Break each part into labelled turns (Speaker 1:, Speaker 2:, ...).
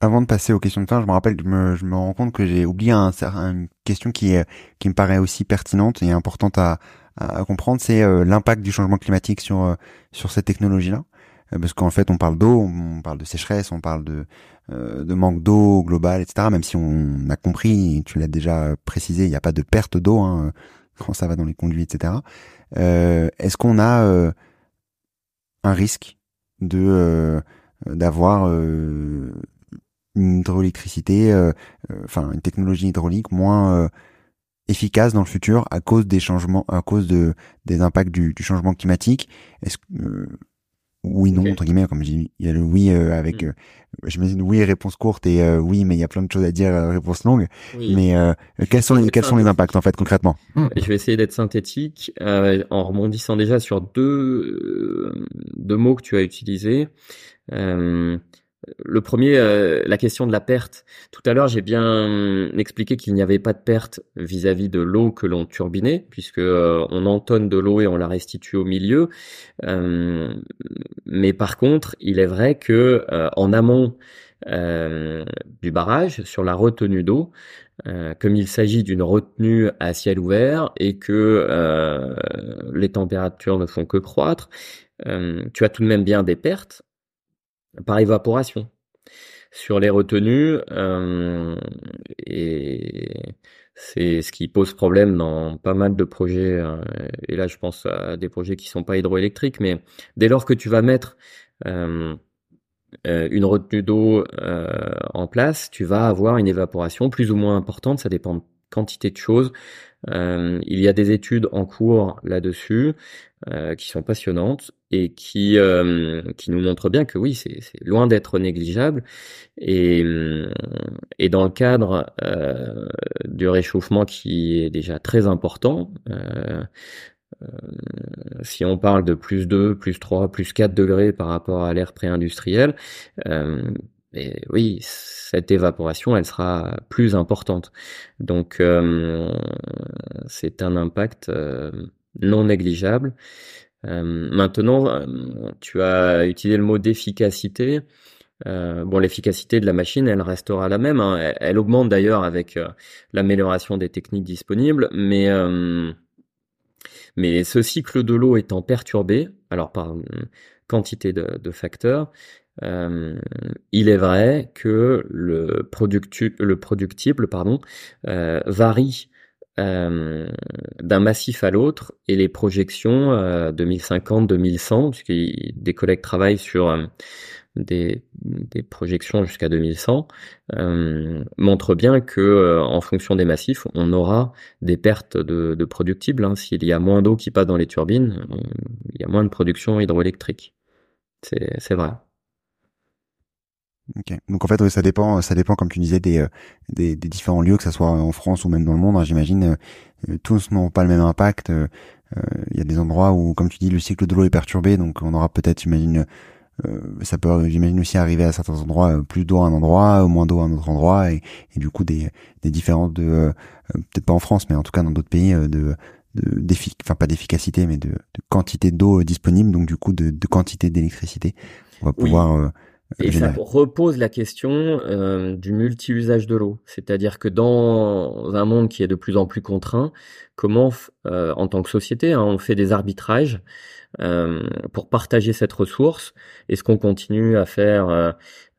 Speaker 1: avant de passer aux questions de fin, je me rappelle, je me, je me rends compte que j'ai oublié un, une question qui qui me paraît aussi pertinente et importante à, à, comprendre, c'est euh, l'impact du changement climatique sur euh, sur cette technologie-là. Euh, parce qu'en fait, on parle d'eau, on parle de sécheresse, on parle de de manque d'eau global, etc. Même si on a compris, tu l'as déjà précisé, il n'y a pas de perte d'eau hein, quand ça va dans les conduits, etc. Est-ce qu'on a un risque de d'avoir une hydroélectricité, euh, euh, enfin une technologie hydraulique moins euh, efficace dans le futur à cause des changements, à cause de des impacts du, du changement climatique. Est-ce que oui non entre guillemets comme il y a le oui avec mm. j'imagine oui réponse courte et oui mais il y a plein de choses à dire réponse longue. Mais quels sont les, quels sont les impacts en fait concrètement?
Speaker 2: Je vais essayer d'être synthétique en rebondissant déjà sur deux deux mots que tu as utilisés le premier, euh, la question de la perte. Tout à l'heure, j'ai bien expliqué qu'il n'y avait pas de perte vis-à-vis de l'eau que l'on turbinait, puisque euh, on entonne de l'eau et on la restitue au milieu. Euh, mais par contre, il est vrai que en amont du barrage, sur la retenue d'eau, comme il s'agit d'une retenue à ciel ouvert et que les températures ne font que croître, tu as tout de même bien des pertes par évaporation. Sur les retenues euh, et c'est ce qui pose problème dans pas mal de projets euh, et là je pense à des projets qui sont pas hydroélectriques mais dès lors que tu vas mettre euh, une retenue d'eau en place tu vas avoir une évaporation plus ou moins importante ça dépend quantité de choses il y a des études en cours là-dessus qui sont passionnantes et qui euh, qui nous montre bien que oui, c'est loin d'être négligeable. Et, et dans le cadre euh, du réchauffement qui est déjà très important, euh, euh si on parle de plus 2, plus 3, plus 4 degrés par rapport à l'ère pré-industrielle, euh, et oui, cette évaporation, elle sera plus importante. Donc, euh, c'est un impact non négligeable. Euh, maintenant, euh, tu as utilisé le mot d'efficacité. Euh, bon, l'efficacité de la machine, elle restera la même. Hein. Elle, augmente d'ailleurs avec l'amélioration des techniques disponibles, mais mais ce cycle de l'eau étant perturbé, alors par quantité de facteurs, il est vrai que le, productible pardon, varie euh, d'un massif à l'autre et les projections euh, 2050-2100, puisque des collègues travaillent sur euh, des, projections jusqu'à 2100, euh, montrent bien que euh, en fonction des massifs, on aura des pertes de, de productibles. Hein. S'il y a moins d'eau qui passe dans les turbines, il y a moins de production hydroélectrique. C'est vrai.
Speaker 1: Okay. Donc en fait, ça dépend, ça dépend comme tu disais des, euh, des, des différents lieux, que ça soit en France ou même dans le monde. Hein, J'imagine euh, euh, tous n'ont pas le même impact. Il y a des endroits où, comme tu dis, le cycle de l'eau est perturbé, donc on aura peut-être, j'imagine, ça peut, j'imagine aussi arriver à certains endroits plus d'eau à un endroit, moins d'eau à un autre endroit, et, et du coup des, des différences de, peut-être pas en France, mais en tout cas dans d'autres pays, de, de enfin pas d'efficacité, mais de, de quantité d'eau disponible, donc du coup de, de quantité d'électricité. On va pouvoir
Speaker 2: et ça repose la question euh, du multi-usage de l'eau. C'est-à-dire que dans un monde qui est de plus en plus contraint, comment, euh, en tant que société, hein, on fait des arbitrages euh, pour partager cette ressource? Est-ce qu'on continue à faire euh,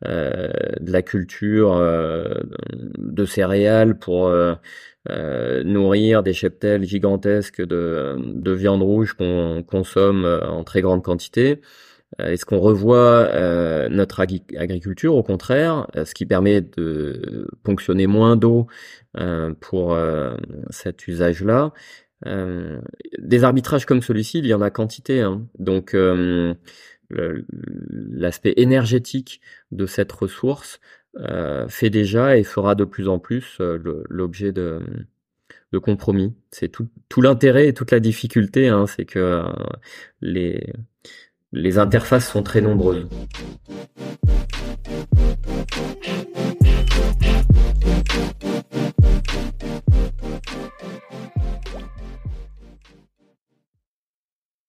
Speaker 2: euh, de la culture de céréales pour nourrir des cheptels gigantesques de, de viande rouge qu'on consomme en très grande quantité? euh, est-ce qu'on revoit euh, notre agriculture? Au contraire, euh, ce qui permet de ponctionner moins d'eau pour cet usage-là Des arbitrages comme celui-ci, il y en a quantité. Hein. Donc l'aspect énergétique de cette ressource fait déjà et fera de plus en plus l'objet de, de compromis. C'est tout, tout l'intérêt et toute la difficulté, hein, c'est que les les interfaces sont très nombreuses.